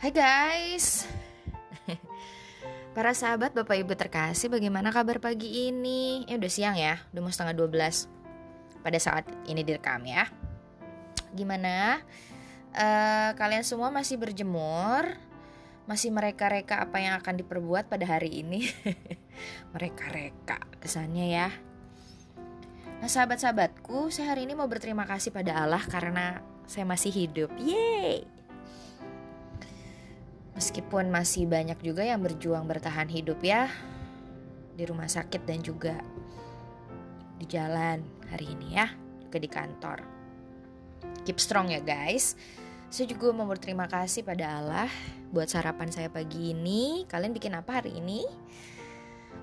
Hai guys. Para sahabat Bapak Ibu terkasih Bagaimana kabar pagi ini? Eh udah siang ya Udah mau setengah 12 Pada saat ini direkam ya. Gimana? Uh, kalian semua masih berjemur? Masih mereka-reka apa yang akan diperbuat pada hari ini? Mereka-reka kesannya ya. Nah sahabat-sahabatku Saya hari ini mau berterima kasih pada Allah Karena saya masih hidup. Yeay Meskipun masih banyak juga yang berjuang bertahan hidup ya di rumah sakit dan juga di jalan hari ini ya, juga di kantor. Keep strong ya guys. Saya juga mau berterima kasih pada Allah buat sarapan saya pagi ini. Kalian bikin apa hari ini?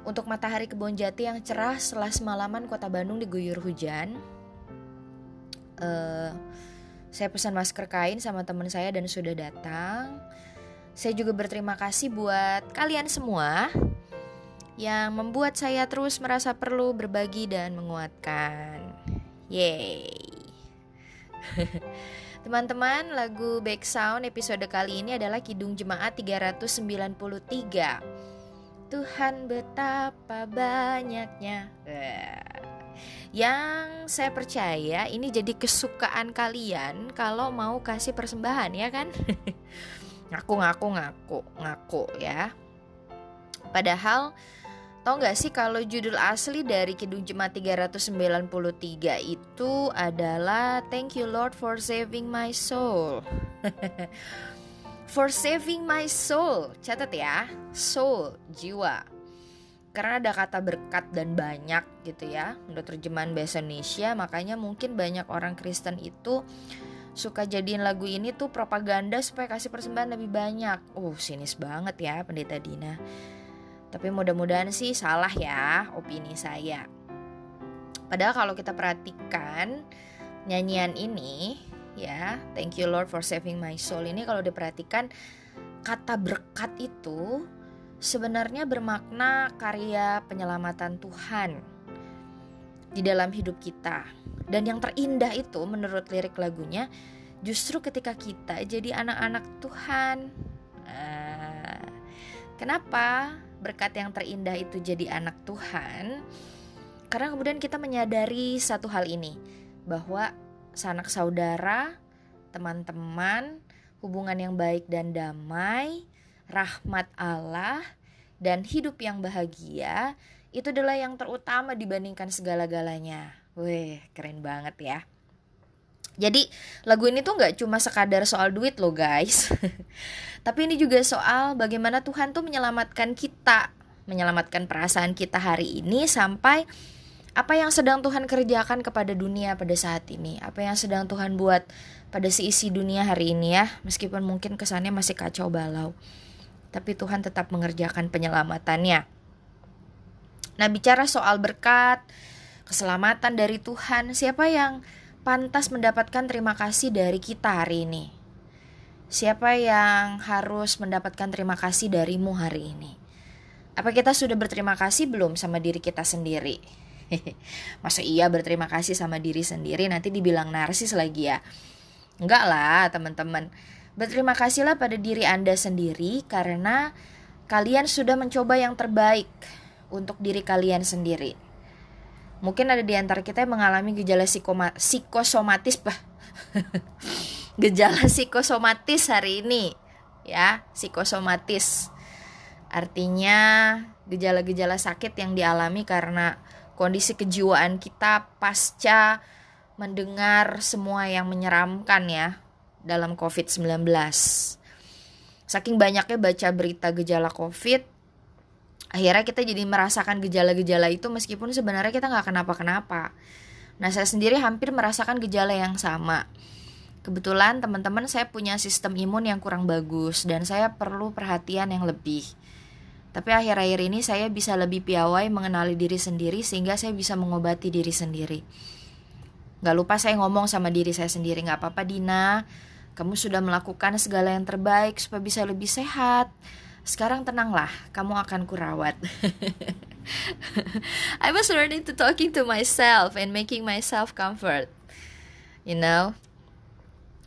Untuk matahari kebun jati yang cerah setelah semalaman kota Bandung diguyur hujan. Uh, saya pesan masker kain sama teman saya dan sudah datang. Saya juga berterima kasih buat kalian semua yang membuat saya terus merasa perlu berbagi dan menguatkan. Yeay. Teman-teman, lagu Back Sound episode kali ini adalah Kidung Jemaat 393. Tuhan betapa banyaknya. Yang saya percaya ini jadi kesukaan kalian kalau mau kasih persembahan ya kan? ngaku ngaku ngaku ngaku ya. Padahal tau nggak sih kalau judul asli dari Kidung Jemaat 393 itu adalah Thank you Lord for saving my soul. For saving my soul. Catat ya. Soul, jiwa. Karena ada kata berkat dan banyak gitu ya. Menurut terjemahan bahasa Indonesia makanya mungkin banyak orang Kristen itu suka jadiin lagu ini tuh propaganda supaya kasih persembahan lebih banyak. Uh, sinis banget ya Pendeta Dina. Tapi mudah-mudahan sih salah ya opini saya. Padahal kalau kita perhatikan nyanyian ini ya, Thank you Lord for saving my soul ini kalau diperhatikan kata berkat itu sebenarnya bermakna karya penyelamatan Tuhan di dalam hidup kita. Dan yang terindah itu menurut lirik lagunya justru ketika kita jadi anak-anak Tuhan. Uh, kenapa berkat yang terindah itu jadi anak Tuhan? Karena kemudian kita menyadari satu hal ini bahwa sanak saudara, teman-teman, hubungan yang baik dan damai, rahmat Allah, dan hidup yang bahagia itu adalah yang terutama dibandingkan segala-galanya. Wih, keren banget ya. Jadi lagu ini tuh nggak cuma sekadar soal duit loh guys Tapi ini juga soal bagaimana Tuhan tuh menyelamatkan kita Menyelamatkan perasaan kita hari ini sampai apa yang sedang Tuhan kerjakan kepada dunia pada saat ini Apa yang sedang Tuhan buat pada seisi dunia hari ini ya Meskipun mungkin kesannya masih kacau balau Tapi Tuhan tetap mengerjakan penyelamatannya Nah bicara soal berkat, keselamatan dari Tuhan, siapa yang pantas mendapatkan terima kasih dari kita hari ini? Siapa yang harus mendapatkan terima kasih darimu hari ini? Apa kita sudah berterima kasih belum sama diri kita sendiri? Masa iya berterima kasih sama diri sendiri nanti dibilang narsis lagi ya? Enggak lah teman-teman. Berterima kasihlah pada diri Anda sendiri karena kalian sudah mencoba yang terbaik untuk diri kalian sendiri. Mungkin ada di antara kita yang mengalami gejala psikoma, psikosomatis bah. gejala psikosomatis hari ini ya, psikosomatis. Artinya gejala-gejala sakit yang dialami karena kondisi kejiwaan kita pasca mendengar semua yang menyeramkan ya dalam COVID-19. Saking banyaknya baca berita gejala COVID, akhirnya kita jadi merasakan gejala-gejala itu meskipun sebenarnya kita nggak kenapa-kenapa. Nah saya sendiri hampir merasakan gejala yang sama. Kebetulan teman-teman saya punya sistem imun yang kurang bagus dan saya perlu perhatian yang lebih. Tapi akhir-akhir ini saya bisa lebih piawai mengenali diri sendiri sehingga saya bisa mengobati diri sendiri. Gak lupa saya ngomong sama diri saya sendiri, gak apa-apa Dina, kamu sudah melakukan segala yang terbaik supaya bisa lebih sehat sekarang tenanglah, kamu akan kurawat. I was learning to talking to myself and making myself comfort. You know,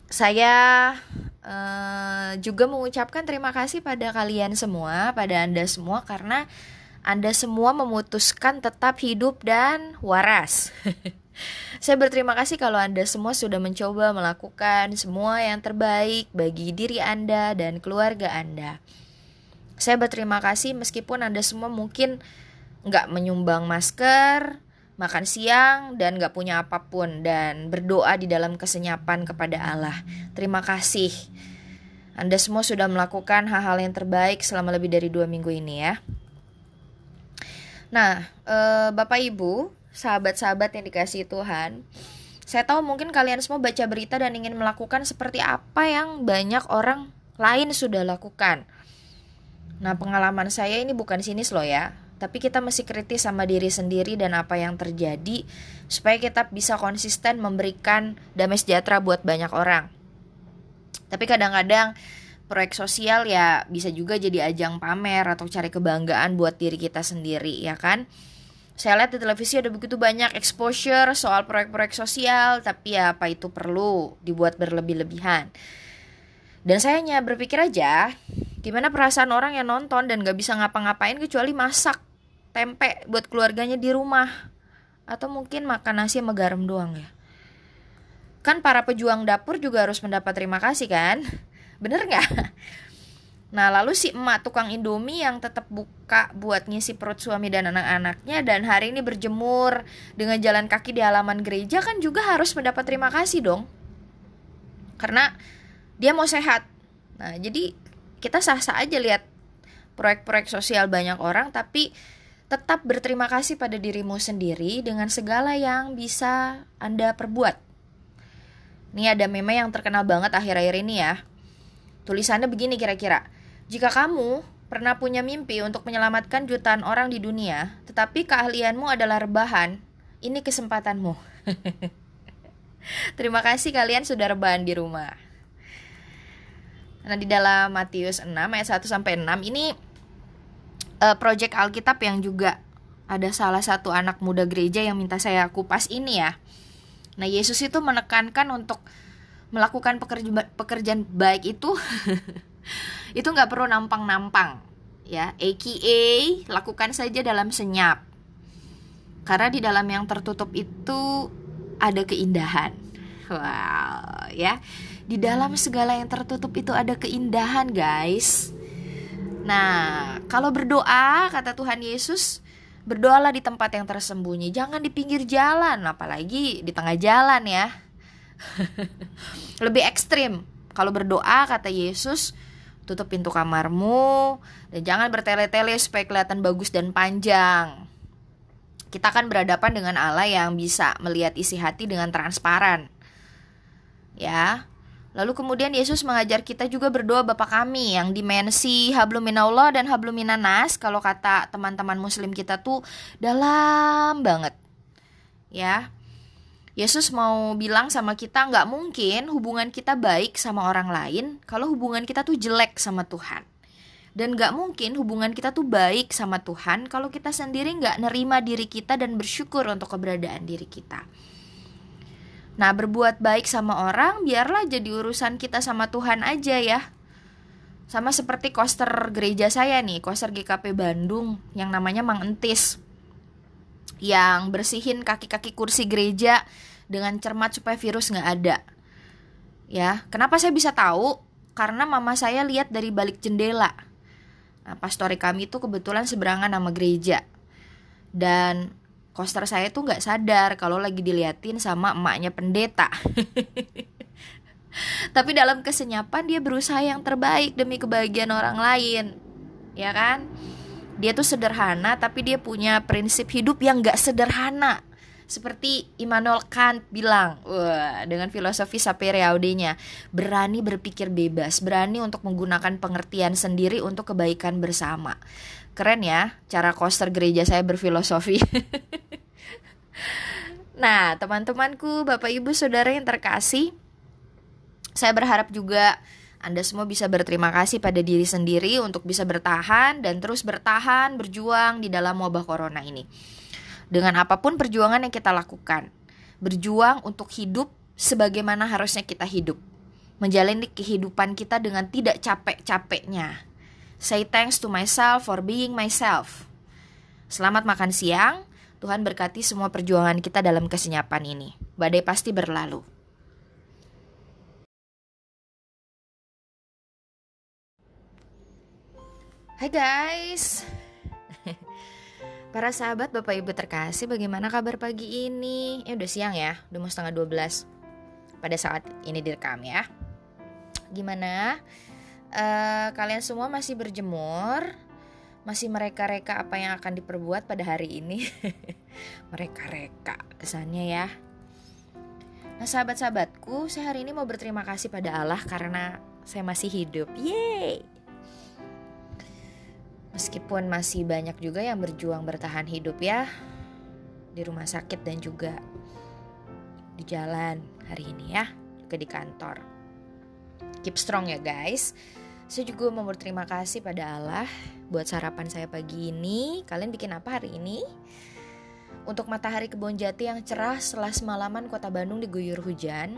saya uh, juga mengucapkan terima kasih pada kalian semua, pada Anda semua karena Anda semua memutuskan tetap hidup dan waras. Saya berterima kasih kalau Anda semua sudah mencoba melakukan semua yang terbaik bagi diri Anda dan keluarga Anda. Saya berterima kasih meskipun Anda semua mungkin nggak menyumbang masker, makan siang, dan nggak punya apa pun, dan berdoa di dalam kesenyapan kepada Allah. Terima kasih. Anda semua sudah melakukan hal-hal yang terbaik selama lebih dari dua minggu ini ya. Nah, eh, Bapak Ibu, sahabat-sahabat yang dikasih Tuhan, saya tahu mungkin kalian semua baca berita dan ingin melakukan seperti apa yang banyak orang lain sudah lakukan. Nah, pengalaman saya ini bukan sinis loh ya, tapi kita mesti kritis sama diri sendiri dan apa yang terjadi supaya kita bisa konsisten memberikan damai sejahtera buat banyak orang. Tapi kadang-kadang proyek sosial ya bisa juga jadi ajang pamer atau cari kebanggaan buat diri kita sendiri ya kan. Saya lihat di televisi ada begitu banyak exposure soal proyek-proyek sosial, tapi ya apa itu perlu dibuat berlebih-lebihan. Dan saya hanya berpikir aja, gimana perasaan orang yang nonton dan gak bisa ngapa-ngapain kecuali masak tempe buat keluarganya di rumah atau mungkin makan nasi sama garam doang ya kan para pejuang dapur juga harus mendapat terima kasih kan bener nggak Nah lalu si emak tukang indomie yang tetap buka buat ngisi perut suami dan anak-anaknya dan hari ini berjemur dengan jalan kaki di halaman gereja kan juga harus mendapat terima kasih dong. Karena dia mau sehat. Nah jadi kita sah-sah aja lihat proyek-proyek sosial banyak orang tapi Tetap berterima kasih pada dirimu sendiri dengan segala yang bisa Anda perbuat. Ini ada meme yang terkenal banget akhir-akhir ini ya. Tulisannya begini kira-kira. Jika kamu pernah punya mimpi untuk menyelamatkan jutaan orang di dunia, tetapi keahlianmu adalah rebahan, ini kesempatanmu. Terima kasih kalian sudah rebahan di rumah. Nah, di dalam Matius 6 ayat 1 sampai 6 ini uh, project Alkitab yang juga ada salah satu anak muda gereja yang minta saya kupas ini ya. Nah, Yesus itu menekankan untuk melakukan pekerja, pekerjaan baik itu itu nggak perlu nampang-nampang ya. AKA lakukan saja dalam senyap. Karena di dalam yang tertutup itu ada keindahan. Wow ya di dalam segala yang tertutup itu ada keindahan guys Nah, kalau berdoa, kata Tuhan Yesus, berdoalah di tempat yang tersembunyi, jangan di pinggir jalan, apalagi di tengah jalan ya. Lebih ekstrim. Kalau berdoa, kata Yesus, tutup pintu kamarmu dan jangan bertele-tele supaya kelihatan bagus dan panjang. Kita akan berhadapan dengan Allah yang bisa melihat isi hati dengan transparan. Ya, Lalu kemudian Yesus mengajar kita juga berdoa Bapa kami yang dimensi habluminallah dan habluminanas kalau kata teman-teman muslim kita tuh dalam banget. Ya. Yesus mau bilang sama kita nggak mungkin hubungan kita baik sama orang lain kalau hubungan kita tuh jelek sama Tuhan. Dan gak mungkin hubungan kita tuh baik sama Tuhan kalau kita sendiri gak nerima diri kita dan bersyukur untuk keberadaan diri kita. Nah, berbuat baik sama orang biarlah jadi urusan kita sama Tuhan aja ya. Sama seperti koster gereja saya nih, koster GKP Bandung yang namanya Mang Entis. Yang bersihin kaki-kaki kursi gereja dengan cermat supaya virus nggak ada. Ya, kenapa saya bisa tahu? Karena mama saya lihat dari balik jendela. Nah, pastori kami itu kebetulan seberangan sama gereja. Dan Koster saya tuh nggak sadar kalau lagi diliatin sama emaknya pendeta. Tapi dalam kesenyapan dia berusaha yang terbaik demi kebahagiaan orang lain. Ya kan? Dia tuh sederhana tapi dia punya prinsip hidup yang gak sederhana. Seperti Immanuel Kant bilang, wah, dengan filosofi Sapere-Aude-nya, berani berpikir bebas, berani untuk menggunakan pengertian sendiri untuk kebaikan bersama. Keren ya cara koster gereja saya berfilosofi. nah, teman-temanku, Bapak Ibu Saudara yang terkasih, saya berharap juga anda semua bisa berterima kasih pada diri sendiri untuk bisa bertahan dan terus bertahan, berjuang di dalam wabah corona ini. Dengan apa pun perjuangan yang kita lakukan, berjuang untuk hidup sebagaimana harusnya kita hidup. menjalani kehidupan kita dengan tidak capek-capeknya. Say thanks to myself for being myself. Selamat makan siang. Tuhan berkati semua perjuangan kita dalam kesenyapan ini. Badai pasti berlalu. Hai guys. Para sahabat Bapak Ibu terkasih, bagaimana kabar pagi ini? Eh udah siang ya, udah mau setengah 12 pada saat ini direkam ya. Gimana? Uh, kalian semua masih berjemur? Masih mereka-reka apa yang akan diperbuat pada hari ini? mereka-reka kesannya ya. Nah sahabat-sahabatku, saya hari ini mau berterima kasih pada Allah karena saya masih hidup. Yeay! Meskipun masih banyak juga yang berjuang bertahan hidup ya di rumah sakit dan juga di jalan hari ini ya, juga di kantor. Keep strong ya guys. Saya juga mau berterima kasih pada Allah buat sarapan saya pagi ini. Kalian bikin apa hari ini? Untuk matahari kebun jati yang cerah setelah semalaman kota Bandung diguyur hujan.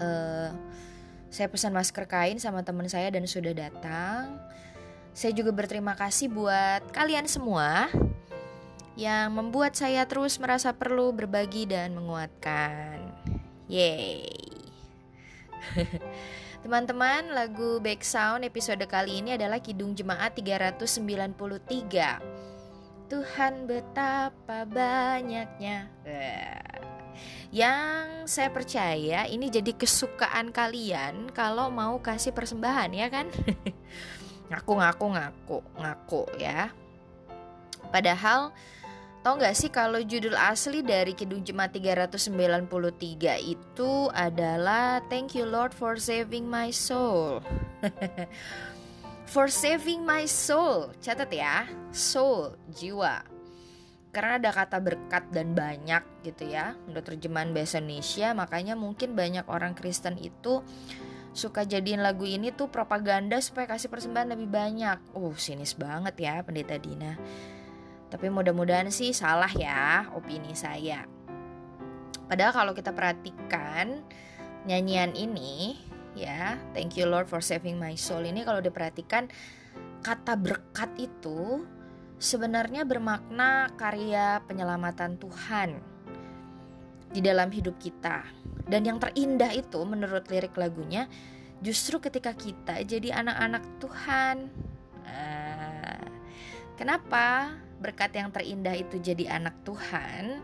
Uh, saya pesan masker kain sama teman saya dan sudah datang. Saya juga berterima kasih buat kalian semua yang membuat saya terus merasa perlu berbagi dan menguatkan. Yeay. Teman-teman, lagu Back Sound episode kali ini adalah Kidung Jemaat 393. Tuhan betapa banyaknya. Yang saya percaya ini jadi kesukaan kalian kalau mau kasih persembahan ya kan? ngaku ngaku ngaku ngaku ya padahal tau nggak sih kalau judul asli dari Kidung Jemaat 393 itu adalah Thank you Lord for saving my soul. For saving my soul. Catat ya. Soul, jiwa. Karena ada kata berkat dan banyak gitu ya. Menurut terjemahan bahasa Indonesia makanya mungkin banyak orang Kristen itu suka jadiin lagu ini tuh propaganda supaya kasih persembahan lebih banyak. Uh, sinis banget ya Pendeta Dina. Tapi mudah-mudahan sih salah ya opini saya. Padahal kalau kita perhatikan nyanyian ini ya, Thank you Lord for saving my soul ini kalau diperhatikan kata berkat itu sebenarnya bermakna karya penyelamatan Tuhan di dalam hidup kita. Dan yang terindah itu menurut lirik lagunya justru ketika kita jadi anak-anak Tuhan. Uh, kenapa berkat yang terindah itu jadi anak Tuhan?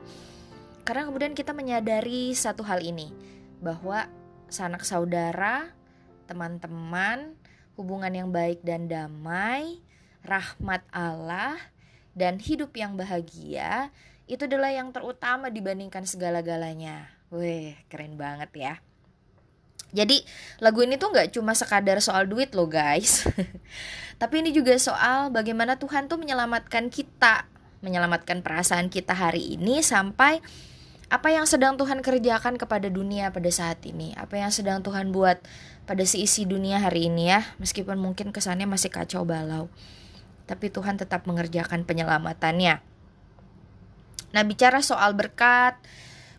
Karena kemudian kita menyadari satu hal ini bahwa sanak saudara, teman-teman, hubungan yang baik dan damai, rahmat Allah, dan hidup yang bahagia itu adalah yang terutama dibandingkan segala-galanya. Wih, keren banget ya. Jadi lagu ini tuh gak cuma sekadar soal duit loh guys. Tapi ini juga soal bagaimana Tuhan tuh menyelamatkan kita Menyelamatkan perasaan kita hari ini sampai apa yang sedang Tuhan kerjakan kepada dunia pada saat ini. Apa yang sedang Tuhan buat pada seisi dunia hari ini ya Meskipun mungkin kesannya masih kacau balau. Tapi Tuhan tetap mengerjakan penyelamatannya. Nah, bicara soal berkat,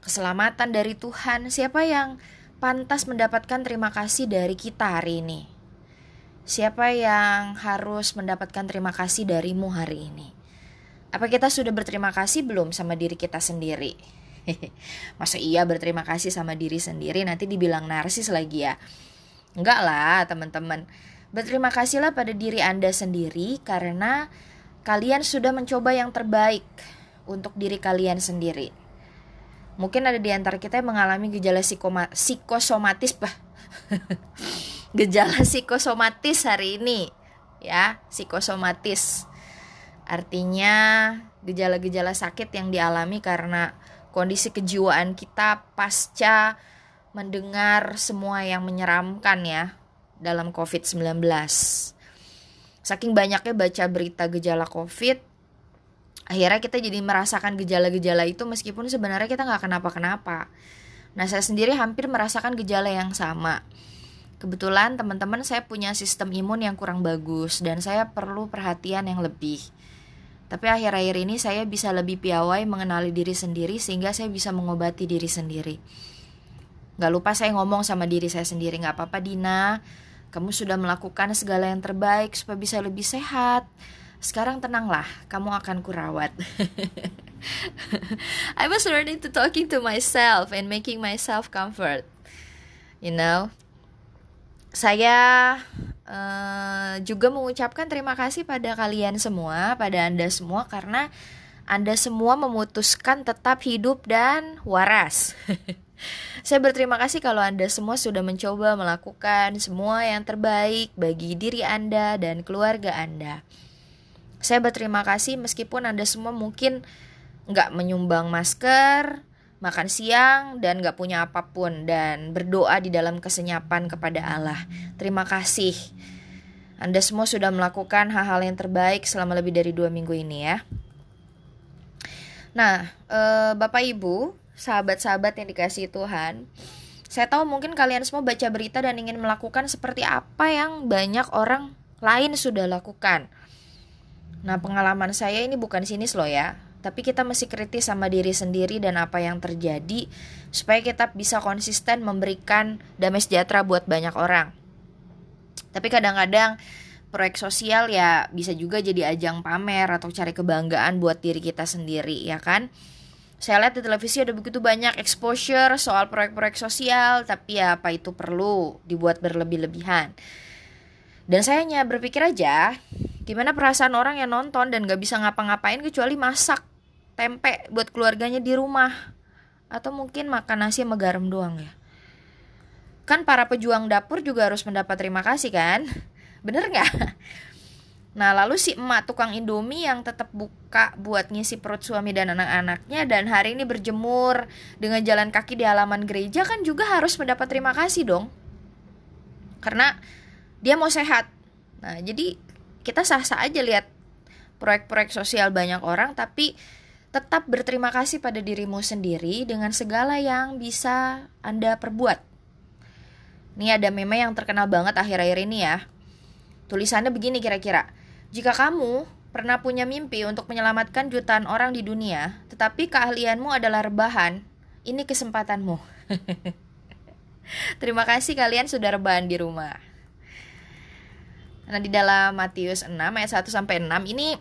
keselamatan dari Tuhan, siapa yang pantas mendapatkan terima kasih dari kita hari ini? Siapa yang harus mendapatkan terima kasih darimu hari ini? Apa kita sudah berterima kasih belum sama diri kita sendiri? Masa iya berterima kasih sama diri sendiri nanti dibilang narsis lagi ya? Enggak lah teman-teman. Berterima kasihlah pada diri Anda sendiri karena kalian sudah mencoba yang terbaik untuk diri kalian sendiri. Mungkin ada di antara kita yang mengalami gejala psikoma, psikosomatis, bah. gejala psikosomatis hari ini, ya, psikosomatis. Artinya gejala-gejala sakit yang dialami karena kondisi kejiwaan kita pasca mendengar semua yang menyeramkan ya dalam COVID-19. Saking banyaknya baca berita gejala COVID, akhirnya kita jadi merasakan gejala-gejala itu meskipun sebenarnya kita nggak kenapa-kenapa. Nah saya sendiri hampir merasakan gejala yang sama. Kebetulan teman-teman saya punya sistem imun yang kurang bagus dan saya perlu perhatian yang lebih. Tapi akhir-akhir ini saya bisa lebih piawai mengenali diri sendiri sehingga saya bisa mengobati diri sendiri. Gak lupa saya ngomong sama diri saya sendiri, gak apa-apa Dina, kamu sudah melakukan segala yang terbaik supaya bisa lebih sehat. Sekarang tenanglah, kamu akan kurawat. I was learning to talking to myself and making myself comfort. You know, saya uh, juga mengucapkan terima kasih pada kalian semua, pada anda semua karena anda semua memutuskan tetap hidup dan waras. Saya berterima kasih kalau Anda semua sudah mencoba melakukan semua yang terbaik bagi diri Anda dan keluarga Anda. Saya berterima kasih meskipun Anda semua mungkin nggak menyumbang masker, makan siang, dan nggak punya apa pun, dan berdoa di dalam kesenyapan kepada Allah. Terima kasih. Anda semua sudah melakukan hal-hal yang terbaik selama lebih dari dua minggu ini ya. Nah, eh, Bapak Ibu, sahabat-sahabat yang dikasih Tuhan. Saya tahu mungkin kalian semua baca berita dan ingin melakukan seperti apa yang banyak orang lain sudah lakukan. Nah, pengalaman saya ini bukan sinis loh ya, tapi kita mesti kritis sama diri sendiri dan apa yang terjadi supaya kita bisa konsisten memberikan damai sejahtera buat banyak orang. Tapi kadang-kadang proyek sosial ya bisa juga jadi ajang pamer atau cari kebanggaan buat diri kita sendiri ya kan saya lihat di televisi ada begitu banyak exposure soal proyek-proyek sosial, tapi ya apa itu perlu dibuat berlebih-lebihan. Dan saya hanya berpikir aja, gimana perasaan orang yang nonton dan gak bisa ngapa-ngapain kecuali masak tempe buat keluarganya di rumah. Atau mungkin makan nasi sama garam doang ya. Kan para pejuang dapur juga harus mendapat terima kasih kan? Bener gak? Nah, lalu si emak tukang Indomie yang tetap buka buat ngisi perut suami dan anak-anaknya dan hari ini berjemur dengan jalan kaki di halaman gereja kan juga harus mendapat terima kasih dong. Karena dia mau sehat. Nah, jadi kita sah-sah aja lihat proyek-proyek sosial banyak orang tapi tetap berterima kasih pada dirimu sendiri dengan segala yang bisa Anda perbuat. Ini ada meme yang terkenal banget akhir-akhir ini ya. Tulisannya begini kira-kira jika kamu pernah punya mimpi untuk menyelamatkan jutaan orang di dunia, tetapi keahlianmu adalah rebahan, ini kesempatanmu. Terima kasih kalian sudah rebahan di rumah. Nah, di dalam Matius 6 ayat 1 sampai 6 ini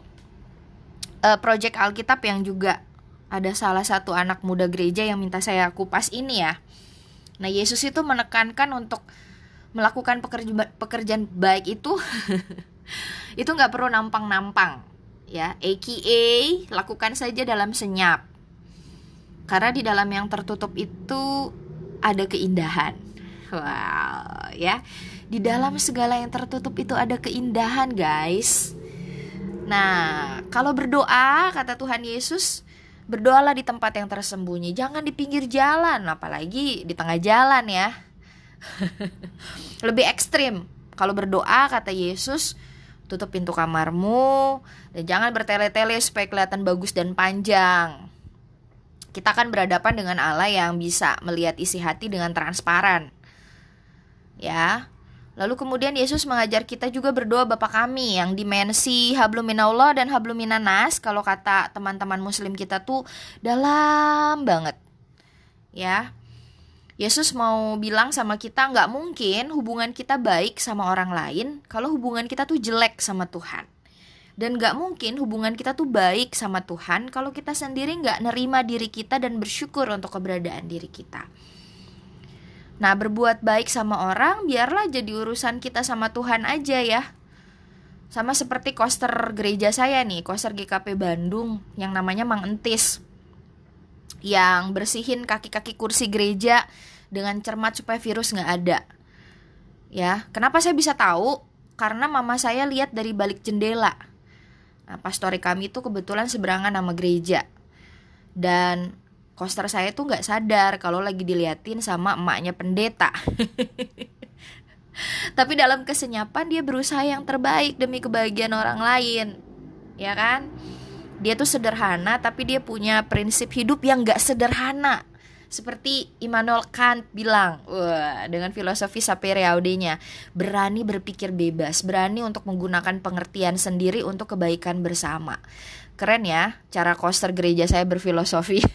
uh, project Alkitab yang juga ada salah satu anak muda gereja yang minta saya kupas ini ya. Nah, Yesus itu menekankan untuk melakukan pekerjaan, pekerjaan baik itu itu nggak perlu nampang-nampang ya. AKA lakukan saja dalam senyap. Karena di dalam yang tertutup itu ada keindahan wow ya. Di dalam segala yang tertutup itu ada keindahan guys. Nah kalau berdoa kata Tuhan Yesus berdoalah di tempat yang tersembunyi. Jangan di pinggir jalan apalagi di tengah jalan ya. Lebih ekstrim. Kalau berdoa kata Yesus tutup pintu kamarmu dan jangan bertele-tele supaya kelihatan bagus dan panjang. Kita akan berhadapan dengan Allah yang bisa melihat isi hati dengan transparan. Ya. Lalu kemudian Yesus mengajar kita juga berdoa Bapa kami yang dimensi habluminallah dan habluminanas kalau kata teman-teman muslim kita tuh dalam banget. Ya. Yesus mau bilang sama kita nggak mungkin hubungan kita baik sama orang lain kalau hubungan kita tuh jelek sama Tuhan. Dan nggak mungkin hubungan kita tuh baik sama Tuhan kalau kita sendiri nggak nerima diri kita dan bersyukur untuk keberadaan diri kita. Nah berbuat baik sama orang biarlah jadi urusan kita sama Tuhan aja ya. Sama seperti koster gereja saya nih, koster GKP Bandung yang namanya Mang Entis yang bersihin kaki-kaki kursi gereja dengan cermat supaya virus nggak ada. Ya, kenapa saya bisa tahu? Karena mama saya lihat dari balik jendela. Nah, pastori kami itu kebetulan seberangan nama gereja. Dan koster saya tuh nggak sadar kalau lagi diliatin sama emaknya pendeta. Tapi dalam kesenyapan dia berusaha yang terbaik demi kebahagiaan orang lain. Ya kan? dia tuh sederhana tapi dia punya prinsip hidup yang gak sederhana seperti Immanuel Kant bilang, wah, dengan filosofi sapere aude-nya, berani berpikir bebas, berani untuk menggunakan pengertian sendiri untuk kebaikan bersama. Keren ya, cara koster gereja saya berfilosofi.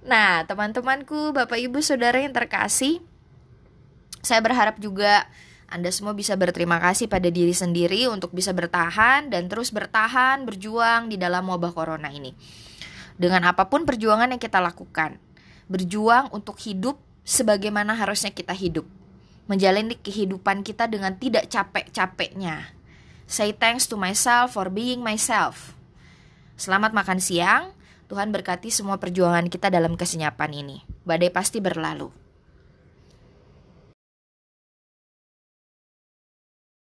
Nah, teman-temanku, Bapak Ibu Saudara yang terkasih, saya berharap juga anda semua bisa berterima kasih pada diri sendiri untuk bisa bertahan dan terus bertahan, berjuang di dalam wabah corona ini. Dengan apa pun perjuangan yang kita lakukan, berjuang untuk hidup sebagaimana harusnya kita hidup. Menjalani kehidupan kita dengan tidak capek-capeknya. Say thanks to myself for being myself. Selamat makan siang. Tuhan berkati semua perjuangan kita dalam kesenyapan ini. Badai pasti berlalu.